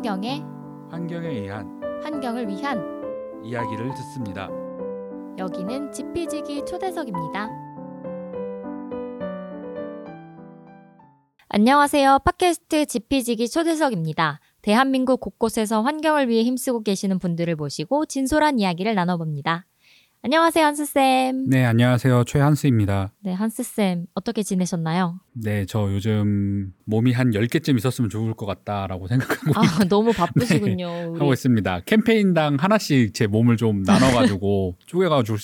환경에 환경에 의한 환경을 위한 이야기를 듣습니다. 여기는 지피지기 초대석입니다. 안녕하세요. 팟캐스트 지피지기 초대석입니다. 대한민국 곳곳에서 환경을 위해 힘쓰고 계시는 분들을 모시고 진솔한 이야기를 나눠봅니다. 안녕하세요, 한스쌤. 네, 안녕하세요. 최한수입니다. 네, 한스쌤. 어떻게 지내셨나요? 네, 저 요즘 몸이 한 10개쯤 있었으면 좋을 것 같다라고 생각하고 아, 너무 바쁘시군요. 우리. 하고 있습니다. 캠페인당 하나씩 제 몸을 좀 나눠가지고 쪼개가지고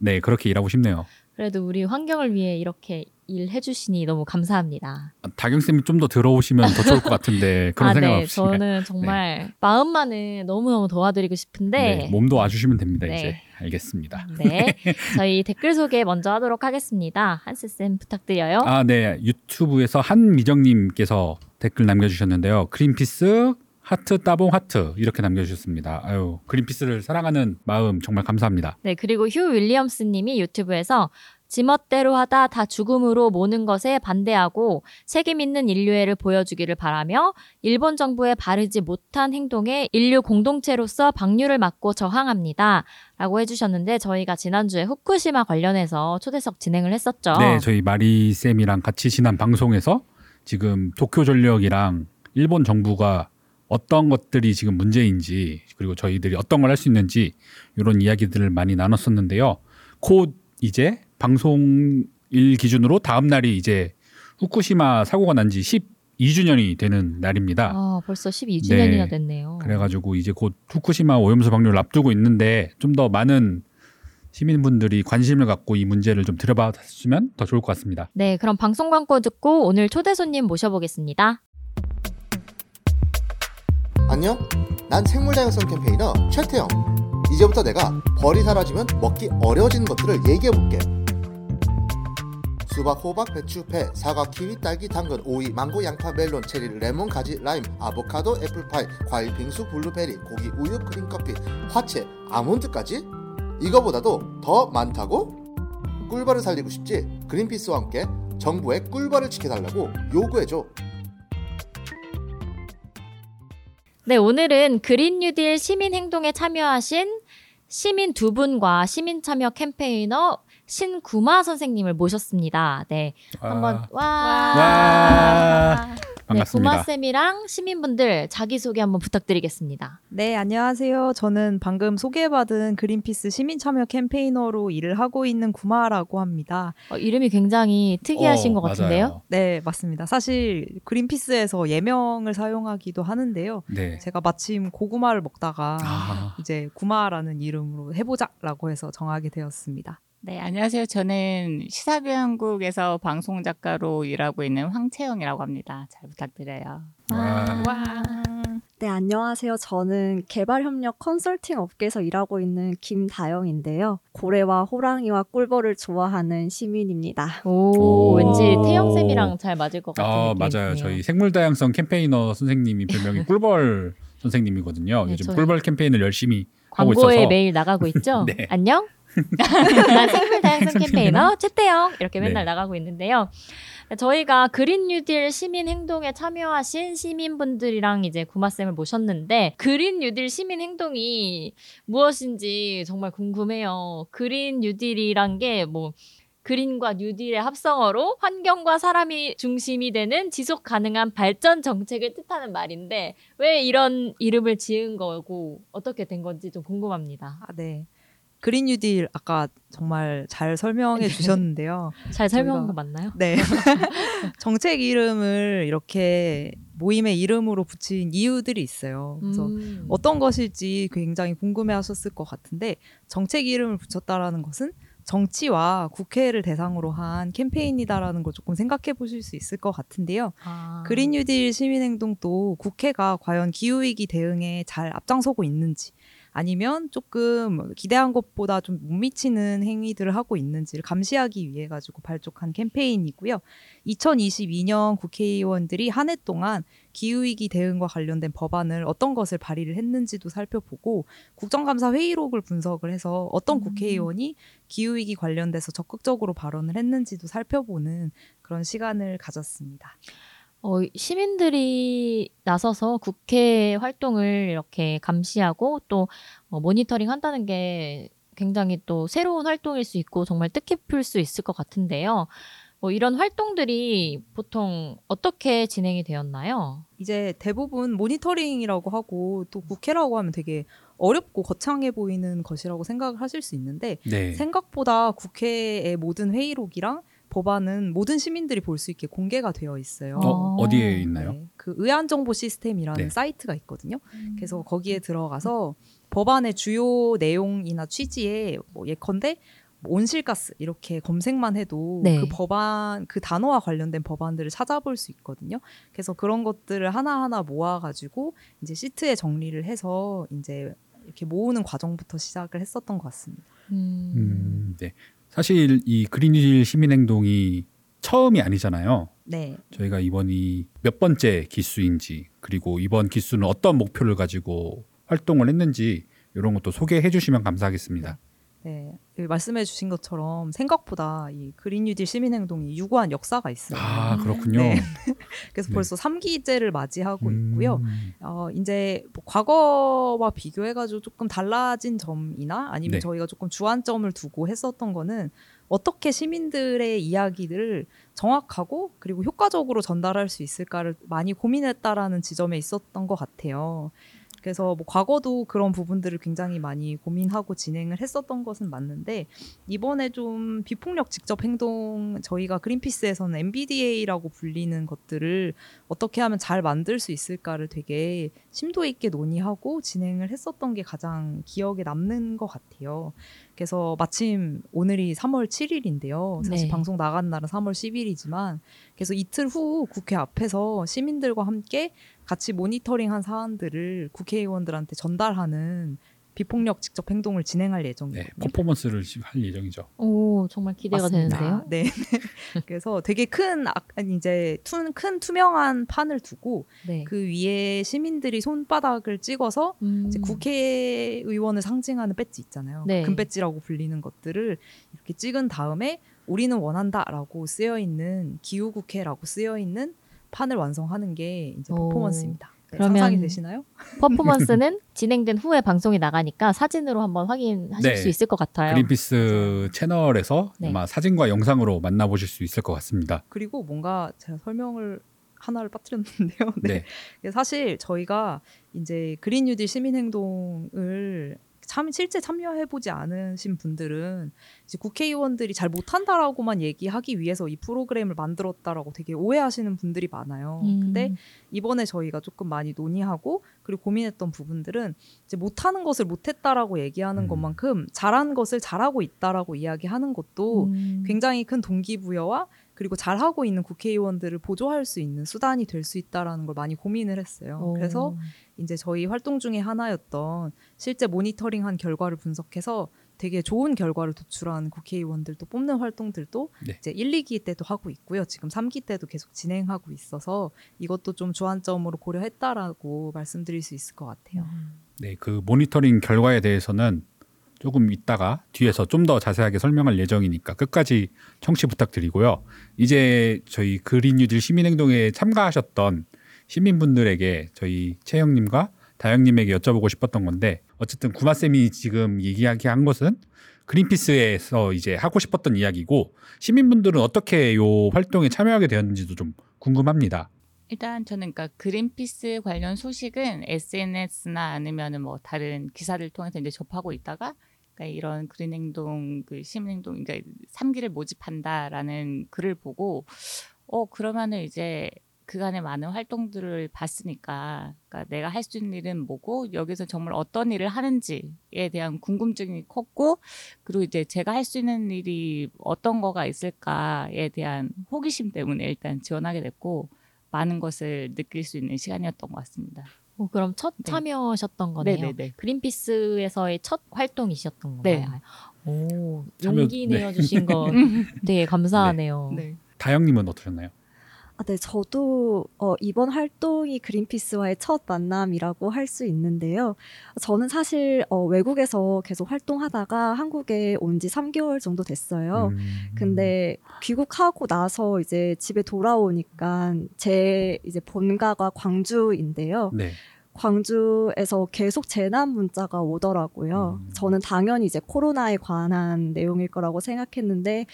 네, 그렇게 일하고 싶네요. 그래도 우리 환경을 위해 이렇게 일 해 주시니 너무 감사합니다. 아, 다경쌤이 좀 더 들어오시면 더 좋을 것 같은데 그런 아, 생각 네. 없이 저는 정말 마음만은 너무너무 도와드리고 싶은데 네, 몸도 와주시면 됩니다. 네. 이제 알겠습니다. 네. 저희 댓글 소개 먼저 하도록 하겠습니다. 한스쌤 부탁드려요. 아, 네. 유튜브에서 한미정님께서 댓글 남겨주셨는데요. 그린피스 하트 따봉 하트 이렇게 남겨주셨습니다. 아유 그린피스를 사랑하는 마음 정말 감사합니다. 네, 그리고 휴 윌리엄스 님이 유튜브에서 지멋대로 하다 다 죽음으로 모는 것에 반대하고 책임 있는 인류애를 보여주기를 바라며 일본 정부의 바르지 못한 행동에 인류 공동체로서 방류를 막고 저항합니다. 라고 해주셨는데 저희가 지난주에 후쿠시마 관련해서 초대석 진행을 했었죠. 네, 저희 마리 쌤이랑 같이 지난 방송에서 지금 도쿄 전력이랑 일본 정부가 어떤 것들이 지금 문제인지 그리고 저희들이 어떤 걸 할 수 있는지 이런 이야기들을 많이 나눴었는데요. 곧 이제 방송일 기준으로 다음 날이 이제 후쿠시마 사고가 난 지 12주년이 되는 날입니다. 아, 벌써 12주년이나 네. 됐네요. 그래가지고 이제 곧 후쿠시마 오염수 방류를 앞두고 있는데 좀 더 많은 시민분들이 관심을 갖고 이 문제를 좀 들여봤으면 더 좋을 것 같습니다. 네, 그럼 방송 광고 듣고 오늘 초대 손님 모셔보겠습니다. 안녕? 난 생물다양성 campaigner 최태영. 이제부터 내가 벌이 사라지면 먹기 어려워지는 것들을 얘기해볼게. 수박, 호박, 배추, 배, 사과, 키위, 딸기, 당근, 오이, 망고, 양파, 멜론, 체리, 레몬, 가지, 라임, 아보카도, 애플파이, 과일, 빙수, 블루베리, 고기, 우유, 크림, 커피, 화채, 아몬드까지? 이거보다도 더 많다고? 꿀벌을 살리고 싶지? 그린피스와 함께 정부의 꿀벌을 지켜달라고 요구해줘. 네, 오늘은 그린 뉴딜 시민 행동에 참여하신 시민 두 분과 시민 참여 캠페이너 신구마 선생님을 모셨습니다. 네, 한번 와. 와. 네, 반갑습니다. 구마 쌤이랑 시민분들 자기 소개 한번 부탁드리겠습니다. 네, 안녕하세요. 저는 방금 소개받은 그린피스 시민 참여 캠페이너로 일을 하고 있는 구마라고 합니다. 어, 이름이 굉장히 특이하신 어, 것 같은데요. 맞아요. 네, 맞습니다. 사실 그린피스에서 예명을 사용하기도 하는데요. 네. 제가 마침 고구마를 먹다가 아, 이제 구마라는 이름으로 해보자라고 해서 정하게 되었습니다. 네, 안녕하세요. 저는 시사교양국에서 방송 작가로 일하고 있는 황채영이라고 합니다. 잘 부탁드려요. 와. 와. 네, 안녕하세요. 저는 개발협력 컨설팅 업계에서 일하고 있는 김다영인데요. 고래와 호랑이와 꿀벌을 좋아하는 시민입니다. 오, 오. 왠지 태영 쌤이랑 잘 맞을 것 같은 아 느낌이 맞아요. 저희 생물 다양성 캠페이너 선생님이 별명이 꿀벌 선생님이거든요. 네, 요즘 꿀벌 캠페인을 열심히 하고 광고에 있어서 매일 나가고 있죠. 네. 안녕. 난 생물 다양성 캠페이너 최태영 이렇게 맨날 네. 나가고 있는데요. 저희가 그린 뉴딜 시민 행동에 참여하신 시민분들이랑 이제 구마 쌤을 모셨는데 그린 뉴딜 시민 행동이 무엇인지 정말 궁금해요. 그린 뉴딜이란 게 뭐 그린과 뉴딜의 합성어로 환경과 사람이 중심이 되는 지속 가능한 발전 정책을 뜻하는 말인데 왜 이런 이름을 지은 거고 어떻게 된 건지 좀 궁금합니다. 아, 네. 그린 뉴딜 아까 정말 잘 설명해 주셨는데요. 잘 설명한 거 맞나요? 네. 정책 이름을 이렇게 모임의 이름으로 붙인 이유들이 있어요. 그래서 음. 어떤 것일지 굉장히 궁금해 하셨을 것 같은데 정책 이름을 붙였다라는 것은 정치와 국회를 대상으로 한 캠페인이다라는 걸 조금 생각해 보실 수 있을 것 같은데요. 아. 그린 뉴딜 시민행동도 국회가 과연 기후위기 대응에 잘 앞장서고 있는지 아니면 조금 기대한 것보다 좀 못 미치는 행위들을 하고 있는지를 감시하기 위해 가지고 발족한 캠페인이고요. 2022년 국회의원들이 한 해 동안 기후위기 대응과 관련된 법안을 어떤 것을 발의를 했는지도 살펴보고 국정감사 회의록을 분석을 해서 어떤 음. 국회의원이 기후위기 관련돼서 적극적으로 발언을 했는지도 살펴보는 그런 시간을 가졌습니다. 어, 시민들이 나서서 국회 활동을 이렇게 감시하고 또 어, 모니터링 한다는 게 굉장히 또 새로운 활동일 수 있고 정말 뜻깊을 수 있을 것 같은데요. 뭐 이런 활동들이 보통 어떻게 진행이 되었나요? 이제 대부분 모니터링이라고 하고 또 국회라고 하면 되게 어렵고 거창해 보이는 것이라고 생각을 하실 수 있는데 네. 생각보다 국회의 모든 회의록이랑 법안은 모든 시민들이 볼 수 있게 공개가 되어 있어요. 어, 어디에 있나요? 네, 그 의안 정보 시스템이라는 네. 사이트가 있거든요. 그래서 거기에 들어가서 법안의 주요 내용이나 취지에 뭐 예컨대 뭐 온실가스 이렇게 검색만 해도 네. 그 법안 그 단어와 관련된 법안들을 찾아볼 수 있거든요. 그래서 그런 것들을 하나하나 모아 가지고 이제 시트에 정리를 해서 이제 이렇게 모으는 과정부터 시작을 했었던 것 같습니다. 음, 음, 네. 사실 이 그린뉴딜 시민행동이 처음이 아니잖아요. 네. 저희가 이번이 몇 번째 기수인지 그리고 이번 기수는 어떤 목표를 가지고 활동을 했는지 이런 것도 소개해 주시면 감사하겠습니다. 네, 그 말씀해 주신 것처럼 생각보다 이 그린 뉴딜 시민 행동이 유구한 역사가 있어요. 아 그렇군요. 네. 그래서 네. 벌써 3기째를 맞이하고 있고요. 음, 어, 이제 뭐 과거와 비교해 가지고 조금 달라진 점이나 아니면 네. 저희가 조금 주안점을 두고 했었던 거는 어떻게 시민들의 이야기들을 정확하고 그리고 효과적으로 전달할 수 있을까를 많이 고민했다라는 지점에 있었던 것 같아요. 그래서 뭐 과거도 그런 부분들을 굉장히 많이 고민하고 진행을 했었던 것은 맞는데 이번에 좀 비폭력 직접 행동 저희가 그린피스에서는 MBDA라고 불리는 것들을 어떻게 하면 잘 만들 수 있을까를 되게 심도 있게 논의하고 진행을 했었던 게 가장 기억에 남는 것 같아요. 그래서 마침 오늘이 3월 7일인데요. 사실 네. 방송 나간 날은 3월 10일이지만 그래서 이틀 후 국회 앞에서 시민들과 함께 같이 모니터링한 사안들을 국회의원들한테 전달하는 비폭력 직접 행동을 진행할 네, 예정이거든요. 퍼포먼스를 할 예정이죠. 오 정말 기대가 맞습니다. 되는데요. 네. 그래서 되게 큰 아니, 이제 투, 큰 투명한 판을 두고 네. 그 위에 시민들이 손바닥을 찍어서 음, 이제 국회의원을 상징하는 배지 있잖아요. 네. 금 배지라고 불리는 것들을 이렇게 찍은 다음에 우리는 원한다라고 쓰여 있는 기후 국회라고 쓰여 있는 판을 완성하는 게 이제 오. 퍼포먼스입니다. 네, 그러면- 상상이 되시나요? 퍼포먼스는 진행된 후에 방송이 나가니까 사진으로 한번 확인하실 네. 수 있을 것 같아요. 그린피스 채널에서 네. 아마 사진과 영상으로 만나보실 수 있을 것 같습니다. 그리고 뭔가 제가 설명을 하나를 빠뜨렸는데요. 네. 네. 사실 저희가 이제 그린 뉴딜 시민 행동을 참 실제 참여해 보지 않으신 분들은 이제 국회의원들이 잘 못한다라고만 얘기하기 위해서 이 프로그램을 만들었다라고 되게 오해하시는 분들이 많아요. 음, 근데 이번에 저희가 조금 많이 논의하고 그리고 고민했던 부분들은 이제 못하는 것을 못했다라고 얘기하는 음. 것만큼 잘한 것을 잘하고 있다라고 이야기하는 것도 음, 굉장히 큰 동기부여와 그리고 잘하고 있는 국회의원들을 보조할 수 있는 수단이 될 수 있다라는 걸 많이 고민을 했어요. 오. 그래서 이제 저희 활동 중에 하나였던 실제 모니터링한 결과를 분석해서 되게 좋은 결과를 도출한 국회의원들도 뽑는 활동들도 네. 이제 1, 2기 때도 하고 있고요. 지금 3기 때도 계속 진행하고 있어서 이것도 좀 주안점으로 고려했다라고 말씀드릴 수 있을 것 같아요. 네, 그 모니터링 결과에 대해서는 조금 이따가 뒤에서 좀 더 자세하게 설명할 예정이니까 끝까지 청취 부탁드리고요. 이제 저희 그린 뉴딜 시민행동에 참가하셨던 시민분들에게 저희 채영님과 다영님에게 여쭤보고 싶었던 건데 어쨌든 구마쌤이 지금 얘기한 것은 그린피스에서 이제 하고 싶었던 이야기고 시민분들은 어떻게 요 활동에 참여하게 되었는지도 좀 궁금합니다. 일단 저는 그러니까 그린피스 관련 소식은 SNS나 아니면은 뭐 다른 기사를 통해서 이제 접하고 있다가 그러니까 이런 그린 행동 그 시민 행동 그러니까 3기를 모집한다라는 글을 보고 어 그러면은 이제 그간의 많은 활동들을 봤으니까 그러니까 내가 할 수 있는 일은 뭐고 여기서 정말 어떤 일을 하는지에 대한 궁금증이 컸고 그리고 이제 제가 할 수 있는 일이 어떤 거가 있을까에 대한 호기심 때문에 일단 지원하게 됐고 많은 것을 느낄 수 있는 시간이었던 것 같습니다. 오, 그럼 첫 네. 참여하셨던 거네요. 네네네. 그린피스에서의 첫 활동이셨던 건가요? 네. 오, 참여- 용기 네. 내어주신 거 되게 감사하네요. 네. 다영님은 어떠셨나요? 아, 네, 저도 어, 이번 활동이 그린피스와의 첫 만남이라고 할 수 있는데요. 저는 사실 어, 외국에서 계속 활동하다가 한국에 온 지 3개월 정도 됐어요. 음. 근데 귀국하고 나서 이제 집에 돌아오니까 제 이제 본가가 광주인데요. 네. 광주에서 계속 재난 문자가 오더라고요. 음. 저는 당연히 이제 코로나에 관한 내용일 거라고 생각했는데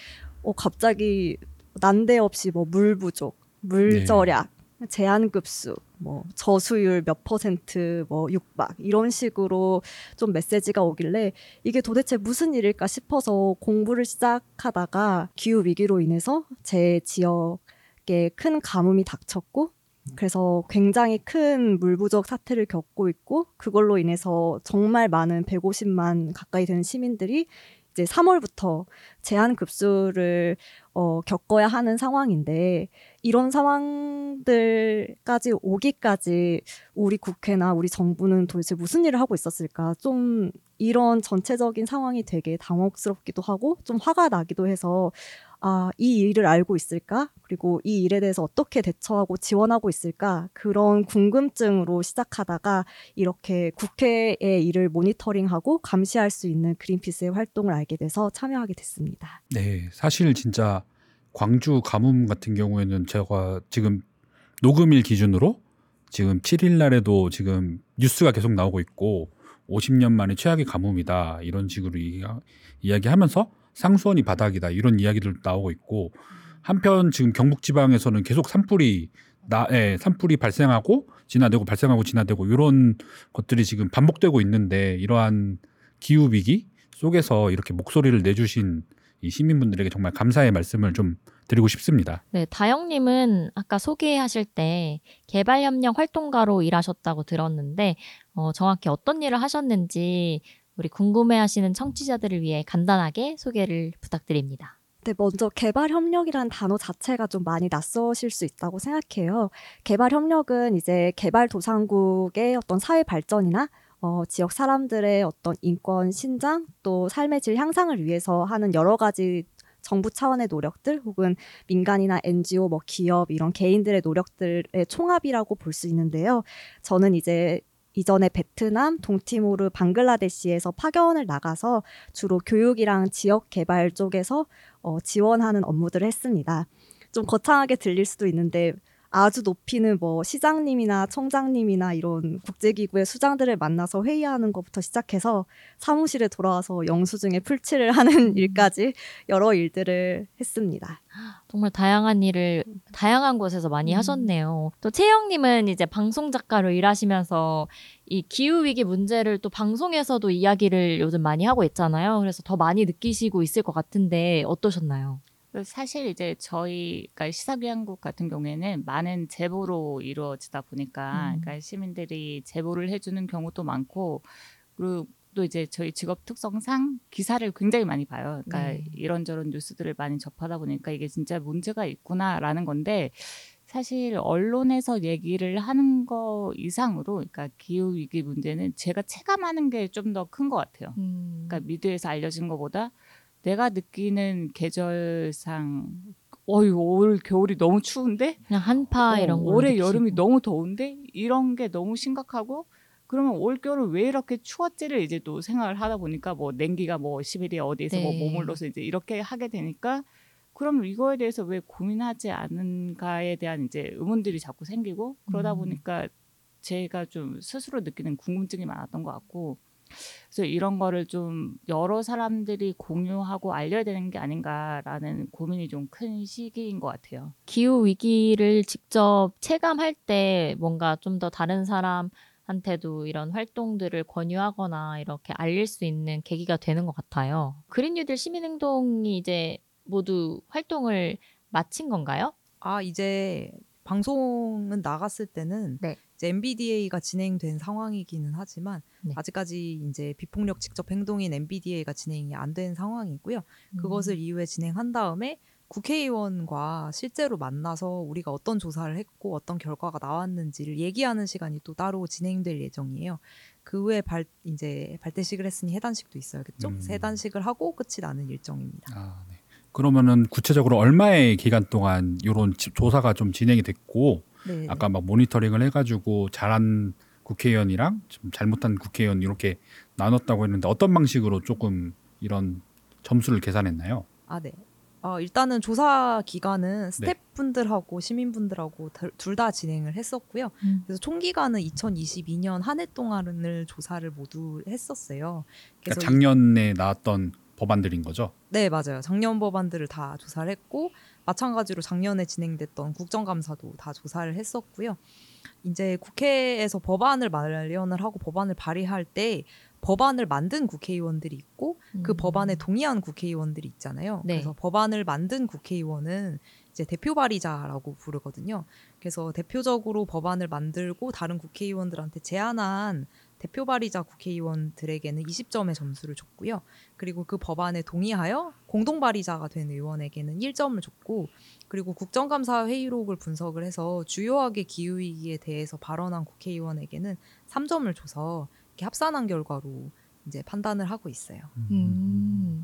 어, 갑자기 난데없이 뭐 물 부족, 물 네. 절약, 제한급수, 뭐 저수율 몇 퍼센트, 뭐 육박 이런 식으로 좀 메시지가 오길래 이게 도대체 무슨 일일까 싶어서 공부를 시작하다가 기후 위기로 인해서 제 지역에 큰 가뭄이 닥쳤고 그래서 굉장히 큰 물 부족 사태를 겪고 있고 그걸로 인해서 정말 많은 150만 가까이 되는 시민들이 이제 3월부터 제한 급수를 어, 겪어야 하는 상황인데 이런 상황들까지 오기까지 우리 국회나 우리 정부는 도대체 무슨 일을 하고 있었을까 좀 이런 전체적인 상황이 되게 당혹스럽기도 하고 좀 화가 나기도 해서 아, 이 일을 알고 있을까? 그리고 이 일에 대해서 어떻게 대처하고 지원하고 있을까? 그런 궁금증으로 시작하다가 이렇게 국회의 일을 모니터링하고 감시할 수 있는 그린피스의 활동을 알게 돼서 참여하게 됐습니다. 네, 사실 진짜 광주 가뭄 같은 경우에는 제가 지금 녹음일 기준으로 지금 7일 날에도 지금 뉴스가 계속 나오고 있고 50년 만에 최악의 가뭄이다. 이런 식으로 이야- 이야기하면서 상수원이 바닥이다. 이런 이야기들 나오고 있고 한편 지금 경북 지방에서는 계속 산불이 나, 예, 산불이 발생하고 진화되고 발생하고 진화되고 이런 것들이 지금 반복되고 있는데 이러한 기후 위기 속에서 이렇게 목소리를 내주신 이 시민분들에게 정말 감사의 말씀을 좀 드리고 싶습니다. 네, 다영님은 아까 소개하실 때 개발협력 활동가로 일하셨다고 들었는데 어, 정확히 어떤 일을 하셨는지 우리 궁금해하시는 청취자들을 위해 간단하게 소개를 부탁드립니다. 네, 먼저 개발 협력이라는 단어 자체가 좀 많이 낯서실 수 있다고 생각해요. 개발 협력은 이제 개발 도상국의 어떤 사회 발전이나 어, 지역 사람들의 어떤 인권 신장 또 삶의 질 향상을 위해서 하는 여러 가지 정부 차원의 노력들 혹은 민간이나 NGO 뭐 기업 이런 개인들의 노력들의 총합이라고 볼 수 있는데요. 저는 이제 이전에 베트남, 동티모르, 방글라데시에서 파견을 나가서 주로 교육이랑 지역 개발 쪽에서 어, 지원하는 업무들을 했습니다. 좀 거창하게 들릴 수도 있는데 아주 높이는 뭐 시장님이나 청장님이나 이런 국제기구의 수장들을 만나서 회의하는 것부터 시작해서 사무실에 돌아와서 영수증에 풀칠을 하는 일까지 여러 일들을 했습니다. 정말 다양한 일을 다양한 곳에서 많이 음. 하셨네요. 또 채영님은 이제 방송 작가로 일하시면서 이 기후 위기 문제를 또 방송에서도 이야기를 요즘 많이 하고 있잖아요. 그래서 더 많이 느끼시고 있을 것 같은데 어떠셨나요? 그 사실 이제 저희 그러니까 시사교양국 같은 경우에는 많은 제보로 이루어지다 보니까 음. 그러니까 시민들이 제보를 해주는 경우도 많고 그리고 또 이제 저희 직업 특성상 기사를 굉장히 많이 봐요. 그러니까 네. 이런저런 뉴스들을 많이 접하다 보니까 이게 진짜 문제가 있구나라는 건데 사실 언론에서 얘기를 하는 거 이상으로 그러니까 기후 위기 문제는 제가 체감하는 게 좀 더 큰 것 같아요. 그러니까 미디어에서 알려진 것보다 내가 느끼는 계절상 어이 올 겨울이 너무 추운데 그냥 한파 어, 이런 거 올해 여름이 너무 더운데 이런 게 너무 심각하고 그러면 올 겨울 왜 이렇게 추웠지를 이제 또 생각을 하다 보니까 뭐 냉기가 뭐 시베리아 어디에서 뭐 네. 머물러서 이제 이렇게 하게 되니까 그럼 이거에 대해서 왜 고민하지 않은가에 대한 이제 의문들이 자꾸 생기고 그러다 음. 보니까 제가 좀 스스로 느끼는 궁금증이 많았던 것 같고 그래서 이런 거를 좀 여러 사람들이 공유하고 알려야 되는 게 아닌가라는 고민이 좀 큰 시기인 것 같아요. 기후 위기를 직접 체감할 때 뭔가 좀 더 다른 사람한테도 이런 활동들을 권유하거나 이렇게 알릴 수 있는 계기가 되는 것 같아요. 그린 뉴딜 시민행동이 이제 모두 활동을 마친 건가요? 아 이제 방송은 나갔을 때는 네. MBDA가 진행된 상황이기는 하지만 네. 아직까지 이제 비폭력 직접 행동인 MBDA가 진행이 안 된 상황이고요. 그것을 음. 이후에 진행한 다음에 국회의원과 실제로 만나서 우리가 어떤 조사를 했고 어떤 결과가 나왔는지를 얘기하는 시간이 또 따로 진행될 예정이에요. 그 후에 발 이제 발대식을 했으니 해단식도 있어야겠죠. 음. 해단식을 하고 끝이 나는 일정입니다. 아, 네. 그러면은 구체적으로 얼마의 기간 동안 이런 조사가 좀 진행이 됐고 네. 아까 막 모니터링을 해가지고 잘한 국회의원이랑 좀 잘못한 국회의원 이렇게 나눴다고 했는데 어떤 방식으로 조금 이런 점수를 계산했나요? 아, 네. 어, 일단은 조사 기간은 스태프분들하고 시민분들하고 둘 다 진행을 했었고요. 음. 그래서 총 기간은 2022년 한 해 동안을 조사를 모두 했었어요. 그러니까 그래서 이- 작년에 나왔던 법안들인 거죠. 네, 맞아요. 작년 법안들을 다 조사를 했고 마찬가지로 작년에 진행됐던 국정감사도 다 조사를 했었고요. 이제 국회에서 법안을 마련을 하고 법안을 발의할 때 법안을 만든 국회의원들이 있고 그 음. 법안에 동의한 국회의원들이 있잖아요. 네. 그래서 법안을 만든 국회의원은 이제 대표 발의자라고 부르거든요. 그래서 대표적으로 법안을 만들고 다른 국회의원들한테 제안한 대표 발의자 국회의원들에게는 20점의 점수를 줬고요. 그리고 그 법안에 동의하여 공동 발의자가 된 의원에게는 1점을 줬고 그리고 국정감사 회의록을 분석을 해서 주요하게 기후 위기에 대해서 발언한 국회의원에게는 3점을 줘서 이렇게 합산한 결과로 이제 판단을 하고 있어요. 음.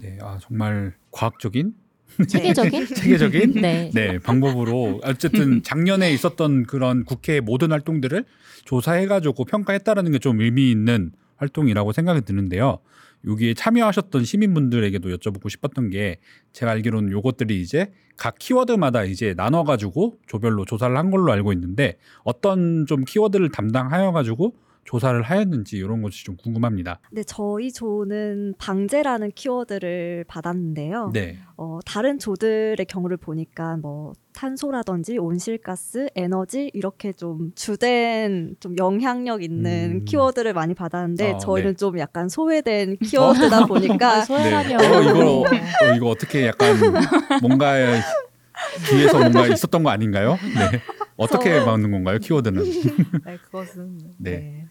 네, 아 정말 과학적인 체계적인? 체계적인 네. 네 방법으로 어쨌든 작년에 있었던 그런 국회의 모든 활동들을 조사해가지고 평가했다라는 게 좀 의미 있는 활동이라고 생각이 드는데요. 여기에 참여하셨던 시민분들에게도 여쭤보고 싶었던 게 제가 알기로는 요것들이 이제 각 키워드마다 이제 나눠가지고 조별로 조사를 한 걸로 알고 있는데 어떤 좀 키워드를 담당하여 가지고 조사를 하였는지 이런 것이 좀 궁금합니다. 네, 저희 조는 방제라는 키워드를 받았는데요. 네. 어, 다른 조들의 경우를 보니까 뭐 탄소라든지 온실가스, 에너지 이렇게 좀 주된 좀 영향력 있는 음. 키워드를 많이 받았는데 어, 저희는 네. 좀 약간 소외된 키워드다 보니까 소외라면 네. 어, 이거 어, 이거 어떻게 약간 뭔가 뒤에서 뭔가 있었던 거 아닌가요? 네. 어떻게 저- 받는 건가요? 키워드는 네, 그것은 네. 네.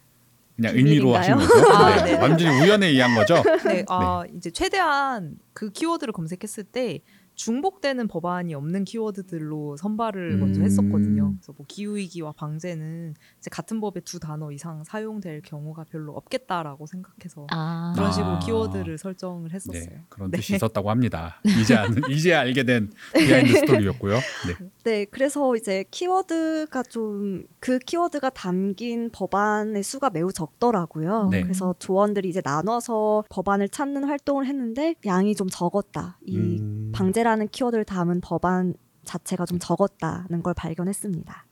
그냥 의미로 하신? 거죠? 아, 네. 네. 완전히 우연에 의한 거죠? 네, 아, 이제 최대한 그 키워드를 검색했을 때 중복되는 법안이 없는 키워드들로 선발을 음. 먼저 했었거든요. 그래서 뭐 기후 위기와 방제는 이제 같은 법의 두 단어 이상 사용될 경우가 별로 없겠다라고 생각해서 아. 그런 식으로 아. 키워드를 설정을 했었어요. 네, 그런 네. 뜻이 있었다고 합니다. 이제 아, 이제 알게 된 behind story였고요. 네. 네, 그래서 이제 키워드가 좀 그 키워드가 담긴 법안의 수가 매우 적더라고요. 네. 그래서 조원들이 이제 나눠서 법안을 찾는 활동을 했는데 양이 좀 적었다. 이 음. 방제라는 키워드를 담은 법안 자체가 좀 적었다는 걸 발견했습니다.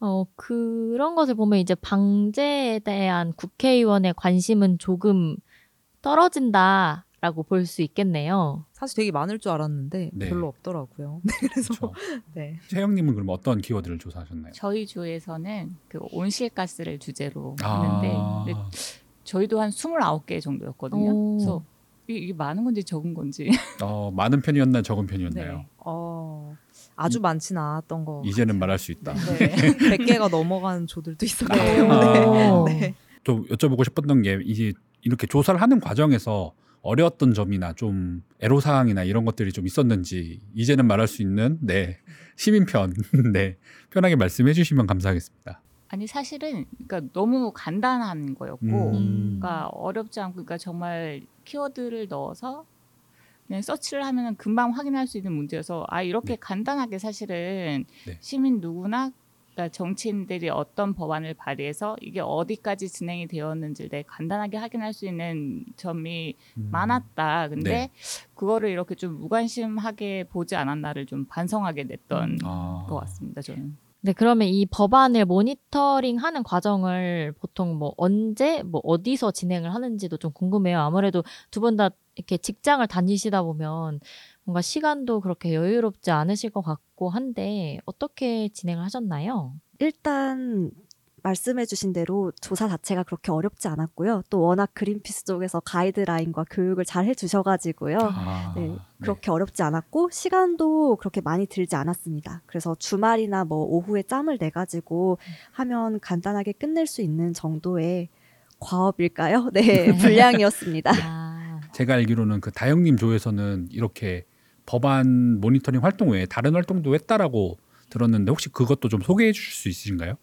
어, 그런 것을 보면 이제 방제에 대한 국회의원의 관심은 조금 떨어진다 라고 볼 수 있겠네요. 사실 되게 많을 줄 알았는데 네. 별로 없더라고요. 네, 그래서 그렇죠. 네. 최영님은 그럼 어떤 키워드를 조사하셨나요? 저희 주에서는 그 온실가스를 주제로 아. 했는데 근데 저희도 한 29개 정도였거든요. 오. 그래서 이게, 많은 건지 적은 건지. 어, 많은 편이었나요? 적은 편이었나요? 네. 어, 아주 많지는 않았던 거. 이제는 말할 수 있다. 네. 100개가 넘어간 조들도 있었고요. 네. 네. 오. 네. 또 여쭤보고 싶었던 게 이제 이렇게 조사를 하는 과정에서 어려웠던 점이나 좀 애로 사항이나 이런 것들이 좀 있었는지 이제는 말할 수 있는 네 시민편 네 편하게 말씀해 주시면 감사하겠습니다. 아니 사실은 그러니까 너무 간단한 거였고 음. 그러니까 어렵지 않고 그러니까 정말 키워드를 넣어서 그냥 서치를 하면 은 금방 확인할 수 있는 문제여서 아 이렇게 네. 간단하게 사실은 네. 시민 누구나 그러니까 정치인들이 어떤 법안을 발의해서 이게 어디까지 진행이 되었는지를 되게 간단하게 확인할 수 있는 점이 음. 많았다. 근데 네. 그거를 이렇게 좀 무관심하게 보지 않았나를 좀 반성하게 됐던 아. 것 같습니다. 저는. 네, 그러면 이 법안을 모니터링 하는 과정을 보통 뭐 언제, 뭐 어디서 진행을 하는지도 좀 궁금해요. 아무래도 두 분 다 이렇게 직장을 다니시다 보면 뭔가 시간도 그렇게 여유롭지 않으실 것 같고 한데 어떻게 진행을 하셨나요? 일단 말씀해주신 대로 조사 자체가 그렇게 어렵지 않았고요. 또 워낙 그린피스 쪽에서 가이드라인과 교육을 잘 해주셔가지고요. 아, 네, 그렇게 어렵지 않았고 시간도 그렇게 많이 들지 않았습니다. 그래서 주말이나 뭐 오후에 짬을 내 가지고 하면 간단하게 끝낼 수 있는 정도의 과업일까요? 네, 분량이었습니다. 아, 제가 알기로는 그 다영님 조에서는 이렇게 법안 모니터링 활동 외에 다른 활동도 했다라고 들었는데 혹시 그것도 좀 소개해 주실 수 있으신가요?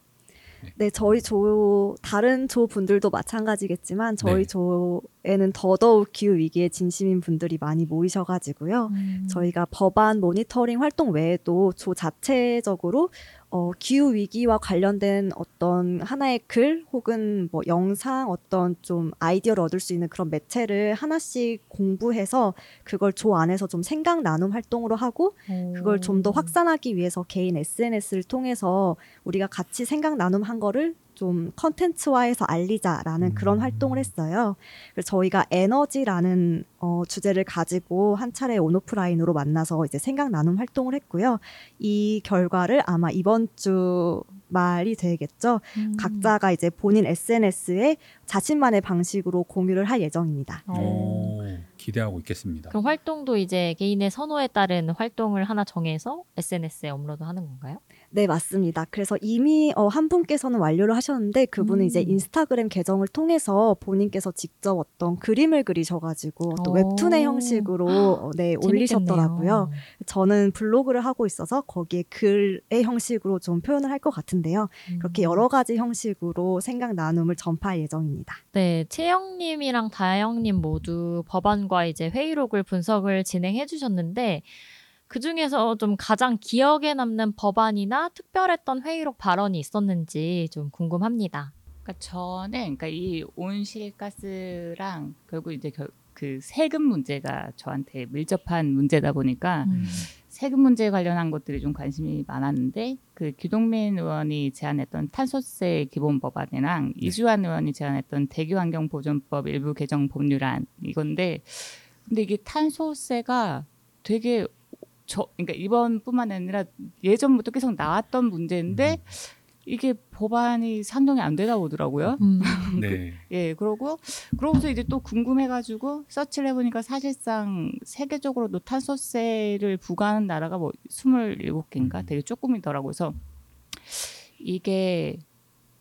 네, 저희 조 다른 조 분들도 마찬가지겠지만 저희 네. 조 에는 더더욱 기후 위기에 진심인 분들이 많이 모이셔가지고요. 음. 저희가 법안 모니터링 활동 외에도 조 자체적으로 어, 기후 위기와 관련된 어떤 하나의 글 혹은 뭐 영상 어떤 좀 아이디어를 얻을 수 있는 그런 매체를 하나씩 공부해서 그걸 조 안에서 좀 생각 나눔 활동으로 하고 그걸 좀 더 확산하기 위해서 개인 SNS를 통해서 우리가 같이 생각 나눔한 거를 좀 컨텐츠화해서 알리자라는 음. 그런 활동을 했어요. 그래서 저희가 에너지라는 어, 주제를 가지고 한 차례 온오프라인으로 만나서 이제 생각 나눔 활동을 했고요. 이 결과를 아마 이번 주 말이 되겠죠. 음. 각자가 이제 본인 SNS에 자신만의 방식으로 공유를 할 예정입니다. 어. 오, 기대하고 있겠습니다. 그럼 활동도 이제 개인의 선호에 따른 활동을 하나 정해서 SNS에 업로드하는 건가요? 네, 맞습니다. 그래서 이미 어, 한 분께서는 완료를 하셨는데 그분은 음. 이제 인스타그램 계정을 통해서 본인께서 직접 어떤 그림을 그리셔가지고 또 오. 웹툰의 형식으로 어, 네, 올리셨더라고요. 저는 블로그를 하고 있어서 거기에 글의 형식으로 좀 표현을 할 것 같은데요. 그렇게 음. 여러 가지 형식으로 생각 나눔을 전파할 예정입니다. 네, 채영님이랑 다영님 모두 법안과 이제 회의록을 분석을 진행해 주셨는데 그 중에서 좀 가장 기억에 남는 법안이나 특별했던 회의록 발언이 있었는지 좀 궁금합니다. 그러니까 저는 그러니까 이 온실가스랑 결국 이제 결, 그 세금 문제가 저한테 밀접한 문제다 보니까 음. 세금 문제에 관련한 것들이 좀 관심이 많았는데 그 기동민 의원이 제안했던 탄소세 기본 법안이랑 이주환 의원이 제안했던 대기환경보존법 일부 개정 법률안 이건데 근데 이게 탄소세가 되게 저 그러니까 이번뿐만 아니라 예전부터 계속 나왔던 문제인데 이게 법안이 상정이 안 되다 오더라고요. 음. 네. 예, 그러고 그러고서 이제 또 궁금해가지고 서치를 해보니까 사실상 세계적으로도 탄소세를 부과하는 나라가 뭐 27개인가 음. 되게 조금이더라고요. 그래서 이게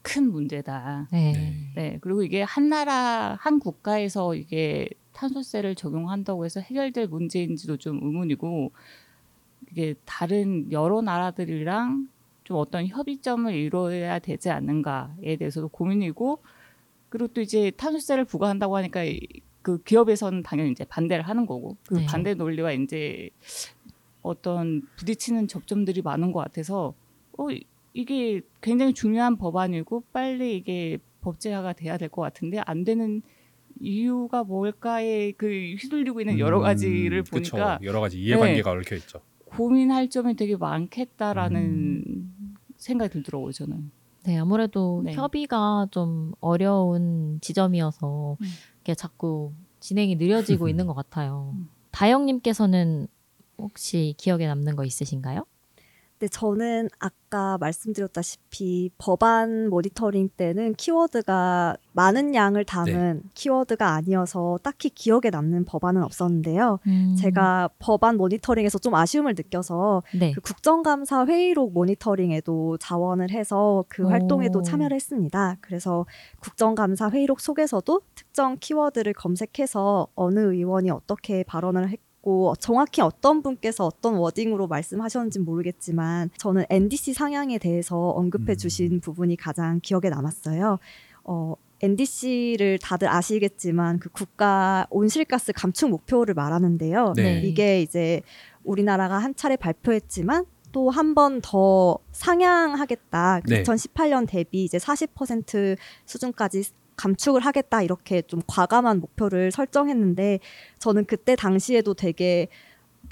큰 문제다. 네. 네. 네, 그리고 이게 한 나라 한 국가에서 이게 탄소세를 적용한다고 해서 해결될 문제인지도 좀 의문이고 이게 다른 여러 나라들이랑 좀 어떤 협의점을 이루어야 되지 않는가에 대해서도 고민이고 그리고 또 이제 탄소세를 부과한다고 하니까 이- 그 기업에서는 당연히 이제 반대를 하는 거고 그 네. 반대 논리와 이제 어떤 부딪히는 접점들이 많은 것 같아서 어 이- 이게 굉장히 중요한 법안이고 빨리 이게 법제화가 돼야 될 것 같은데 안 되는 이유가 뭘까에 그 휘둘리고 있는 여러 가지를 음, 그쵸. 보니까 여러 가지 이해관계가 얽혀 있죠. 고민할 점이 되게 많겠다라는 음. 생각이 들더라고요 저는. 네, 아무래도 네. 협의가 좀 어려운 지점이어서 음. 이게 자꾸 진행이 느려지고 있는 것 같아요. 음. 다영님께서는 혹시 기억에 남는 거 있으신가요? 근데 저는 아까 말씀드렸다시피 법안 모니터링 때는 키워드가 많은 양을 담은 키워드가 아니어서 딱히 기억에 남는 법안은 없었는데요. 음. 제가 법안 모니터링에서 좀 아쉬움을 느껴서 네. 그 국정감사 회의록 모니터링에도 자원을 해서 그 오. 활동에도 참여를 했습니다. 그래서 국정감사 회의록 속에서도 특정 키워드를 검색해서 어느 의원이 어떻게 발언을 했고 정확히 어떤 분께서 어떤 워딩으로 말씀하셨는지 모르겠지만 저는 NDC 상향에 대해서 언급해 음. 주신 부분이 가장 기억에 남았어요. 어, NDC를 다들 아시겠지만 그 국가 온실가스 감축 목표를 말하는데요. 네. 이게 이제 우리나라가 한 차례 발표했지만 또 한 번 더 상향하겠다. 네. 2018년 대비 이제 40% 수준까지 감축을 하겠다 이렇게 좀 과감한 목표를 설정했는데 저는 그때 당시에도 되게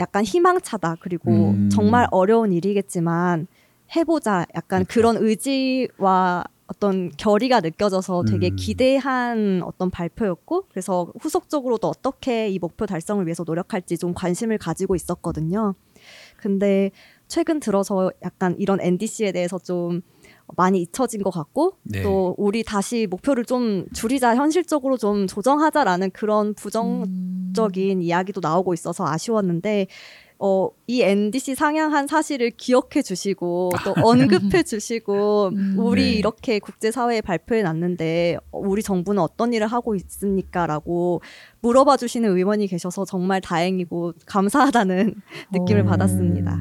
약간 희망차다 그리고 음. 정말 어려운 일이겠지만 해보자 약간 그렇죠. 그런 의지와 어떤 결의가 느껴져서 되게 음. 기대한 어떤 발표였고 그래서 후속적으로도 어떻게 이 목표 달성을 위해서 노력할지 좀 관심을 가지고 있었거든요. 근데 최근 들어서 약간 이런 NDC에 대해서 좀 많이 잊혀진 것 같고 네. 또 우리 다시 목표를 좀 줄이자 현실적으로 좀 조정하자라는 그런 부정적인 음. 이야기도 나오고 있어서 아쉬웠는데 어, 이 NDC 상향한 사실을 기억해 주시고 또 언급해 주시고 음. 우리 네. 이렇게 국제사회에 발표해 놨는데 어, 우리 정부는 어떤 일을 하고 있습니까?라고 물어봐 주시는 의원이 계셔서 정말 다행이고 감사하다는 느낌을 오. 받았습니다.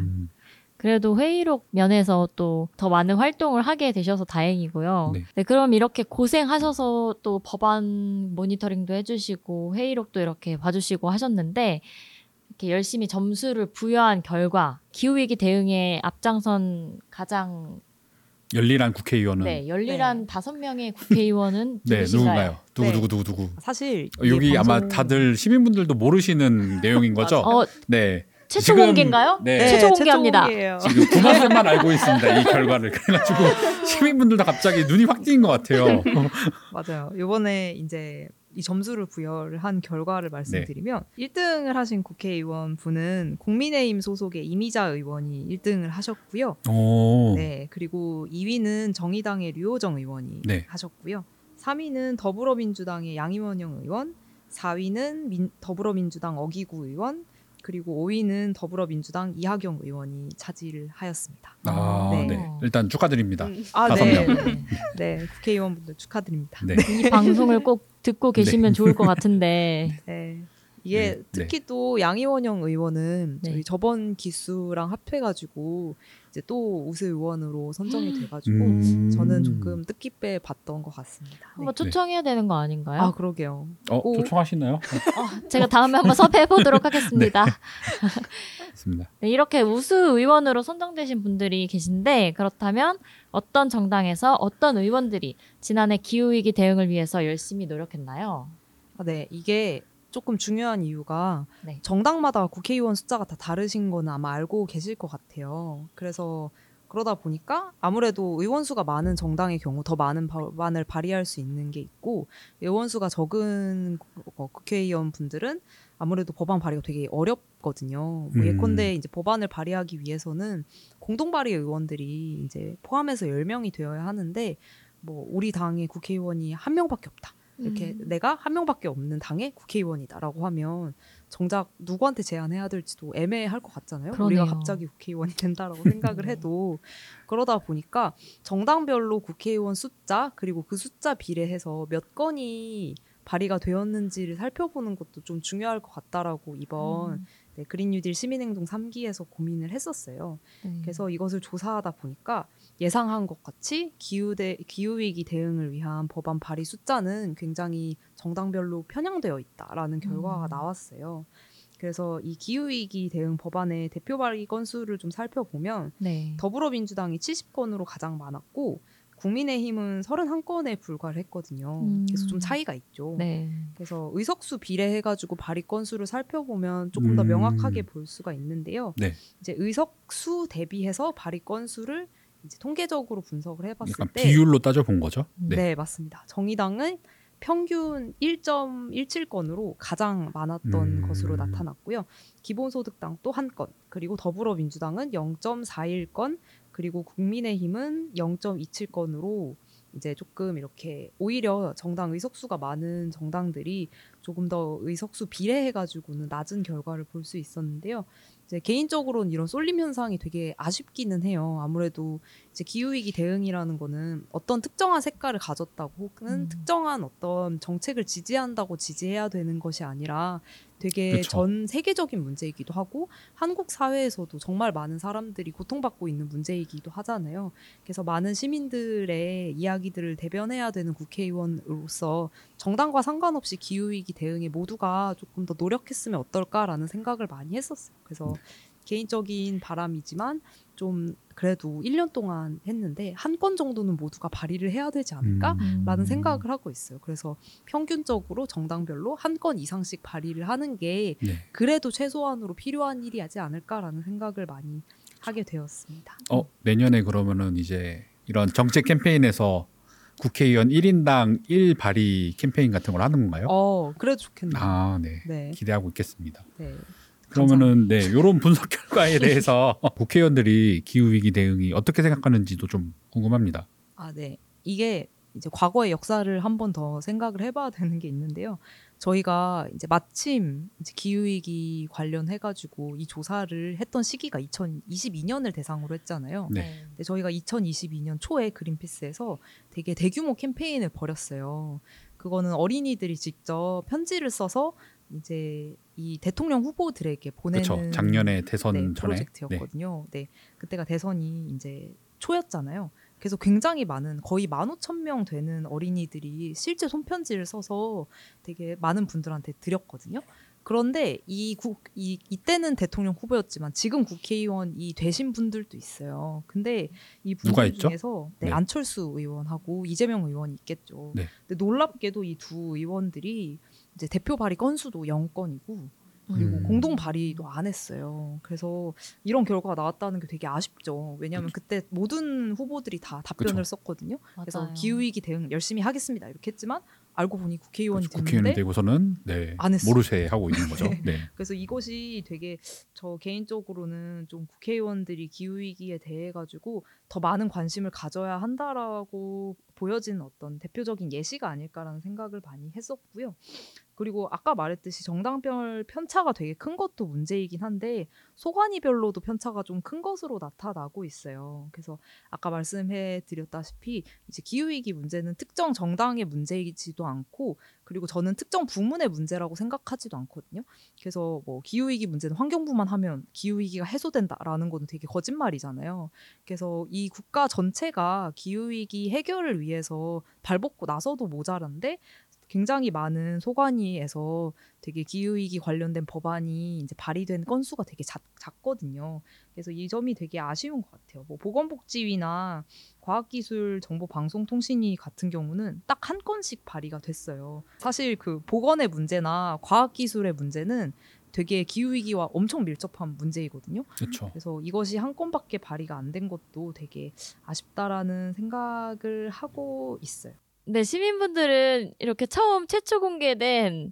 음, 그래도 회의록 면에서 또 더 많은 활동을 하게 되셔서 다행이고요. 네. 네, 그럼 이렇게 고생하셔서 또 법안 모니터링도 해주시고 회의록도 이렇게 봐주시고 하셨는데 이렇게 열심히 점수를 부여한 결과 기후위기 대응에 앞장선 가장 열일한 국회의원은 네, 열일한 다섯 명의 국회의원은 네? 누군가요? 누구 네. 누구 누구 누구? 사실 어, 여기 이게 아마 방송- 다들 시민분들도 모르시는 내용인 거죠? 어, 네. 최초 지금- 공개인가요? 네. 최초 공개합니다. 공개예요. 지금 구만쌤만 알고 있습니다. 이 결과를. 그래가지고 시민분들도 갑자기 눈이 확 띄인 것 같아요. 맞아요. 이번에 이제 이 점수를 부여를 한 결과를 말씀드리면 1등을 하신 국회의원 분은 국민의힘 소속의 이미자 의원이 1등을 하셨고요. 오. 네, 그리고 2위는 정의당의 류호정 의원이 네. 하셨고요. 3위는 더불어민주당의 양이원영 의원, 4위는 민- 더불어민주당 어기구 의원, 그리고 5위는 더불어민주당 이하경 의원이 차지를 하였습니다. 아, 네. 네. 일단 축하드립니다. 음. 아, 네. 명. 네. 네, 국회의원분들 축하드립니다. 네. 이 방송을 꼭 듣고 계시면 좋을 것 같은데 네. 이게 네, 특히 또 양이원영 의원은 네. 저희 저번 기수랑 합해가지고 이제 또 우수 의원으로 선정이 돼가지고 음. 저는 조금 뜻깊게 봤던 것 같습니다. 네. 한번 초청해야 되는 거 아닌가요? 아 그러게요. 어, 꼭- 초청하시나요? 어, 제가 다음에 한번 섭외해 보도록 하겠습니다. 맞습니다. 네, 이렇게 우수 의원으로 선정되신 분들이 계신데 그렇다면 어떤 정당에서 어떤 의원들이 지난해 기후위기 대응을 위해서 열심히 노력했나요? 아, 네, 이게 조금 중요한 이유가 네. 정당마다 국회의원 숫자가 다 다르신 거는 아마 알고 계실 것 같아요. 그래서 그러다 보니까 아무래도 의원 수가 많은 정당의 경우 더 많은 법안을 발의할 수 있는 게 있고 의원 수가 적은 어, 국회의원 분들은 아무래도 법안 발의가 되게 어렵거든요. 뭐 음. 예컨대 이제 법안을 발의하기 위해서는 공동 발의 의원들이 이제 포함해서 10명이 되어야 하는데 뭐 우리 당의 국회의원이 한 명밖에 없다. 이렇게 음. 내가 한 명밖에 없는 당의 국회의원이다라고 하면 정작 누구한테 제안해야 될지도 애매할 것 같잖아요. 우리가 그러네요. 갑자기 국회의원이 된다라고 생각을 해도 그러다 보니까 정당별로 국회의원 숫자 그리고 그 숫자 비례해서 몇 건이 발의가 되었는지를 살펴보는 것도 좀 중요할 것 같다라고 이번 음, 네, 그린 뉴딜 시민행동 3기에서 고민을 했었어요. 네. 그래서 이것을 조사하다 보니까 예상한 것 같이 기후대 기후위기 대응을 위한 법안 발의 숫자는 굉장히 정당별로 편향되어 있다라는 결과가 음. 나왔어요. 그래서 이 기후위기 대응 법안의 대표 발의 건수를 좀 살펴보면 네. 더불어민주당이 70건으로 가장 많았고 국민의힘은 31건에 불과를 했거든요. 그래서 좀 음. 차이가 있죠. 네. 그래서 의석수 비례해가지고 발의 건수를 살펴보면 조금 더 음. 명확하게 볼 수가 있는데요. 네. 이제 의석수 대비해서 발의 건수를 이제 통계적으로 분석을 해봤을 약간 때, 비율로 따져 본 거죠. 네. 네. 맞습니다. 정의당은 평균 1.17건으로 가장 많았던 음. 것으로 나타났고요. 기본소득당 또 한 건, 그리고 더불어민주당은 0.41건, 그리고 국민의힘은 0.27건으로 이제 조금 이렇게 오히려 정당 의석수가 많은 정당들이 조금 더 의석수 비례해가지고는 낮은 결과를 볼 수 있었는데요. 이제 개인적으로는 이런 쏠림 현상이 되게 아쉽기는 해요. 아무래도 이제 기후위기 대응이라는 거는 어떤 특정한 색깔을 가졌다고 혹은 음. 특정한 어떤 정책을 지지한다고 지지해야 되는 것이 아니라 되게 그쵸. 전 세계적인 문제이기도 하고 한국 사회에서도 정말 많은 사람들이 고통받고 있는 문제이기도 하잖아요. 그래서 많은 시민들의 이야기들을 대변해야 되는 국회의원으로서 정당과 상관없이 기후위기 대응에 모두가 조금 더 노력했으면 어떨까라는 생각을 많이 했었어요. 그래서 개인적인 바람이지만 좀 그래도 1년 동안 했는데 한 건 정도는 모두가 발의를 해야 되지 않을까? 음. 라는 생각을 하고 있어요. 그래서 평균적으로 정당별로 한 건 이상씩 발의를 하는 게 네. 그래도 최소한으로 필요한 일이 하지 않을까라는 생각을 많이 하게 되었습니다. 어, 내년에 그러면은 이제 이런 정책 캠페인에서 국회의원 1인당 1 발의 캠페인 같은 걸 하는 건가요? 어, 그래도 좋겠네요. 아, 네. 네, 기대하고 있겠습니다. 네. 그러면은 네, 요런 분석 결과에 대해서 국회의원들이 기후 위기 대응이 어떻게 생각하는지도 좀 궁금합니다. 아, 네. 이게 이제 과거의 역사를 한 번 더 생각을 해봐야 되는 게 있는데요. 저희가 이제 마침 이제 기후위기 관련해가지고 이 조사를 했던 시기가 2022년을 대상으로 했잖아요. 네. 근데 저희가 2022년 초에 그린피스에서 되게 대규모 캠페인을 벌였어요. 그거는 어린이들이 직접 편지를 써서 이제 이 대통령 후보들에게 보내는 그렇죠. 작년에 대선 네, 전에 네. 프로젝트였거든요. 네. 그때가 대선이 이제 초였잖아요. 그래서 굉장히 많은 거의 15,000명 되는 어린이들이 실제 손편지를 써서 되게 많은 분들한테 드렸거든요. 그런데 이 국, 이, 이때는 대통령 후보였지만 지금 국회의원이 되신 분들도 있어요. 근데 이 분들? 중에서 네, 네. 안철수 의원하고 이재명 의원이 있겠죠. 네. 근데 놀랍게도 이 두 의원들이 이제 대표 발의 건수도 0건이고 그리고 음. 공동 발의도 안 했어요. 그래서 이런 결과가 나왔다는 게 되게 아쉽죠. 왜냐하면 그때 모든 후보들이 다 답변을 그쵸. 썼거든요. 그래서 맞아요. 기후 위기 대응 열심히 하겠습니다 이렇게 했지만 알고 보니 국회의원이 그렇죠. 국회의원이 됐는데 되고서는 네, 안 했어요. 모르쇠 하고 있는 거죠. 네. 그래서 이것이 되게 저 개인적으로는 좀 국회의원들이 기후 위기에 대해 가지고 더 많은 관심을 가져야 한다라고 보여지는 어떤 대표적인 예시가 아닐까라는 생각을 많이 했었고요. 그리고 아까 말했듯이 정당별 편차가 되게 큰 것도 문제이긴 한데 소관이별로도 편차가 좀 큰 것으로 나타나고 있어요. 그래서 아까 말씀해 드렸다시피 이제 기후 위기 문제는 특정 정당의 문제이지도 않고 그리고 저는 특정 부문의 문제라고 생각하지도 않거든요. 그래서 뭐 기후 위기 문제는 환경부만 하면 기후 위기가 해소된다라는 건 되게 거짓말이잖아요. 그래서 이 국가 전체가 기후 위기 해결을 위해서 발벗고 나서도 모자란데 굉장히 많은 소관위에서 되게 기후 위기 관련된 법안이 이제 발의된 건수가 되게 작, 작거든요. 그래서 이 점이 되게 아쉬운 것 같아요. 뭐 보건복지위나 과학기술정보방송통신위 같은 경우는 딱 한 건씩 발의가 됐어요. 사실 그 보건의 문제나 과학기술의 문제는 되게 기후 위기와 엄청 밀접한 문제이거든요. 그렇죠. 그래서 이것이 한 건밖에 발의가 안 된 것도 되게 아쉽다라는 생각을 하고 있어요. 네, 시민분들은 이렇게 처음 최초 공개된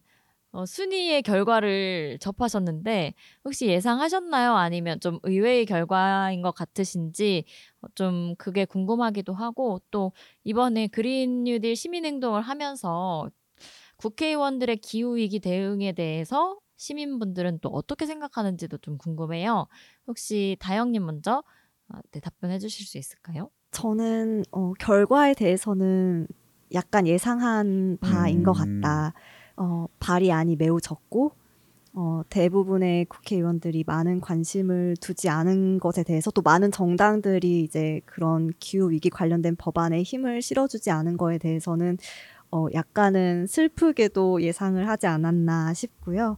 어, 순위의 결과를 접하셨는데 혹시 예상하셨나요? 아니면 좀 의외의 결과인 것 같으신지 어, 좀 그게 궁금하기도 하고 또 이번에 그린 뉴딜 시민행동을 하면서 국회의원들의 기후 위기 대응에 대해서 시민분들은 또 어떻게 생각하는지도 좀 궁금해요. 혹시 다영님 먼저 어, 네, 답변해 주실 수 있을까요? 저는 어, 결과에 대해서는 약간 예상한 바인 음. 것 같다. 어, 발의안이 매우 적고 어, 대부분의 국회의원들이 많은 관심을 두지 않은 것에 대해서 또 많은 정당들이 이제 그런 기후 위기 관련된 법안에 힘을 실어주지 않은 거에 대해서는 어, 약간은 슬프게도 예상을 하지 않았나 싶고요.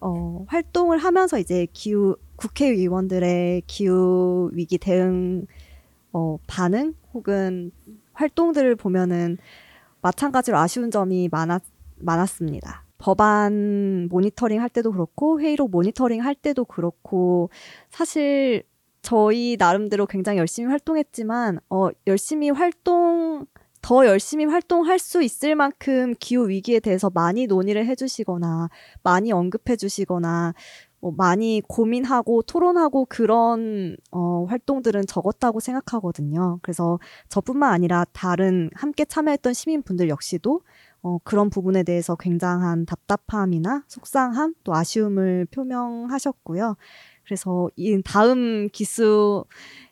어, 활동을 하면서 이제 기후 국회의원들의 기후 위기 대응 어, 반응 혹은 활동들을 보면은 마찬가지로 아쉬운 점이 많았, 많았습니다. 법안 모니터링 할 때도 그렇고 회의록 모니터링 할 때도 그렇고 사실 저희 나름대로 굉장히 열심히 활동했지만 어, 열심히 활동 더 열심히 활동할 수 있을 만큼 기후 위기에 대해서 많이 논의를 해주시거나 많이 언급해 주시거나 뭐 많이 고민하고 토론하고 그런 어, 활동들은 적었다고 생각하거든요. 그래서 저뿐만 아니라 다른 함께 참여했던 시민분들 역시도 어, 그런 부분에 대해서 굉장한 답답함이나 속상함 또 아쉬움을 표명하셨고요. 그래서 이 다음 기수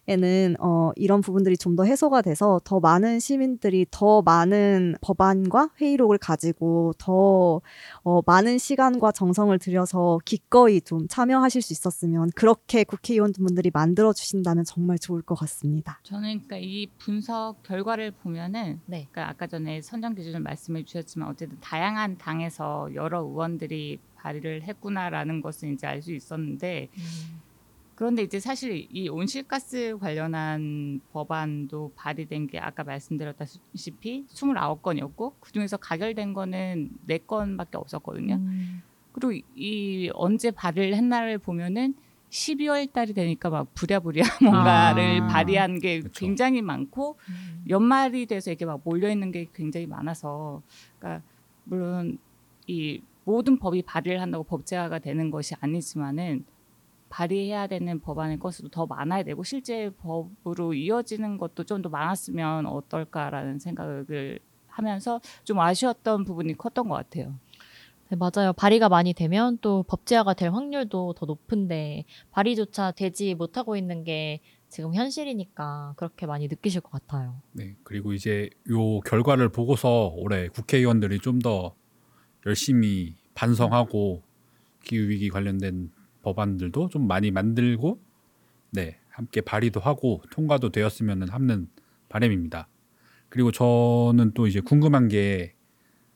에는 어, 이런 부분들이 좀 더 해소가 돼서 더 많은 시민들이 더 많은 법안과 회의록을 가지고 더 어, 많은 시간과 정성을 들여서 기꺼이 좀 참여하실 수 있었으면 그렇게 국회의원분들이 만들어 주신다면 정말 좋을 것 같습니다. 저는 그러니까 이 분석 결과를 보면은 네. 그러니까 아까 전에 선정 기준을 말씀해 주셨지만 어쨌든 다양한 당에서 여러 의원들이 발의를 했구나라는 것을 이제 알 수 있었는데 그런데 이제 사실 이 온실가스 관련한 법안도 발의된 게 아까 말씀드렸다시피 29건이었고 그중에서 가결된 거는 4건밖에 없었거든요. 음. 그리고 이- 이 언제 발의를 했나를 보면은 12월 달이 되니까 막 부랴부랴 뭔가를 아, 발의한 게 그쵸. 굉장히 많고 연말이 돼서 이게 막 몰려 있는 게 굉장히 많아서 그러니까 물론 이 모든 법이 발의를 한다고 법제화가 되는 것이 아니지만은 발의해야 되는 법안의 건수도 더 많아야 되고 실제 법으로 이어지는 것도 좀 더 많았으면 어떨까라는 생각을 하면서 좀 아쉬웠던 부분이 컸던 것 같아요. 네, 맞아요. 발의가 많이 되면 또 법제화가 될 확률도 더 높은데 발의조차 되지 못하고 있는 게 지금 현실이니까 그렇게 많이 느끼실 것 같아요. 네. 그리고 이제 요 결과를 보고서 올해 국회의원들이 좀 더 열심히 반성하고 기후 위기 관련된 법안들도 좀 많이 만들고 네 함께 발의도 하고 통과도 되었으면 하는 바람입니다. 그리고 저는 또 이제 궁금한 게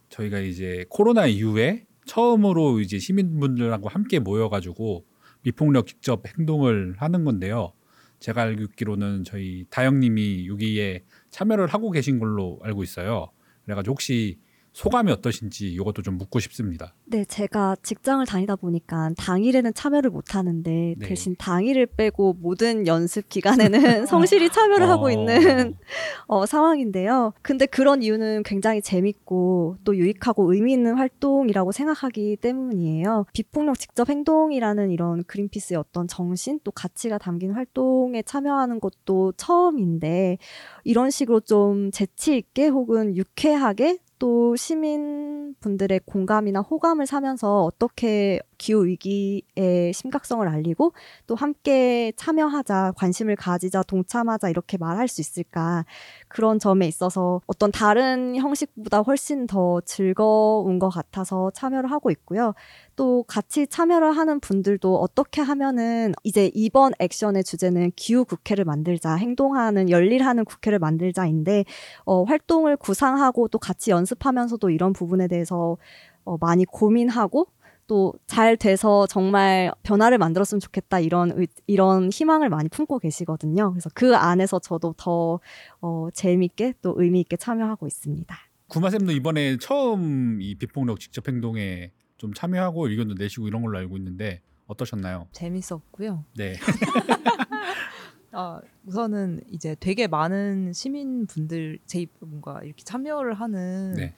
저희가 이제 코로나 이후에 처음으로 이제 시민분들하고 함께 모여가지고 미폭력 직접 행동을 하는 건데요. 제가 알기로는 저희 다영님이 여기에 참여를 하고 계신 걸로 알고 있어요. 그래가지고 혹시 소감이 어떠신지 이것도 좀 묻고 싶습니다. 네, 제가 직장을 다니다 보니까 당일에는 참여를 못 하는데 네. 대신 당일을 빼고 모든 연습 기간에는 성실히 참여를 하고 어. 있는 어, 상황인데요. 근데 그런 이유는 굉장히 재밌고 또 유익하고 의미 있는 활동이라고 생각하기 때문이에요. 비폭력 직접 행동이라는 이런 그린피스의 어떤 정신 또 가치가 담긴 활동에 참여하는 것도 처음인데 이런 식으로 좀 재치 있게 혹은 유쾌하게 또 시민분들의 공감이나 호감을 사면서 어떻게 기후 위기의 심각성을 알리고 또 함께 참여하자, 관심을 가지자, 동참하자 이렇게 말할 수 있을까 그런 점에 있어서 어떤 다른 형식보다 훨씬 더 즐거운 것 같아서 참여를 하고 있고요. 또 같이 참여를 하는 분들도 어떻게 하면은 이제 이번 액션의 주제는 기후 국회를 만들자, 행동하는 열일하는 국회를 만들자인데 어, 활동을 구상하고 또 같이 연습하면서도 이런 부분에 대해서 어, 많이 고민하고 또 잘 돼서 정말 변화를 만들었으면 좋겠다 이런 의- 이런 희망을 많이 품고 계시거든요. 그래서 그 안에서 저도 더 어, 재미있게 또 의미 있게 참여하고 있습니다. 구마쌤도 이번에 처음 이 비폭력 직접 행동에 좀 참여하고 의견도 내시고 이런 걸로 알고 있는데 어떠셨나요? 재밌었고요. 네. 아, 우선은 이제 되게 많은 시민분들 제 입- 뭔가 이렇게 참여를 하는 네.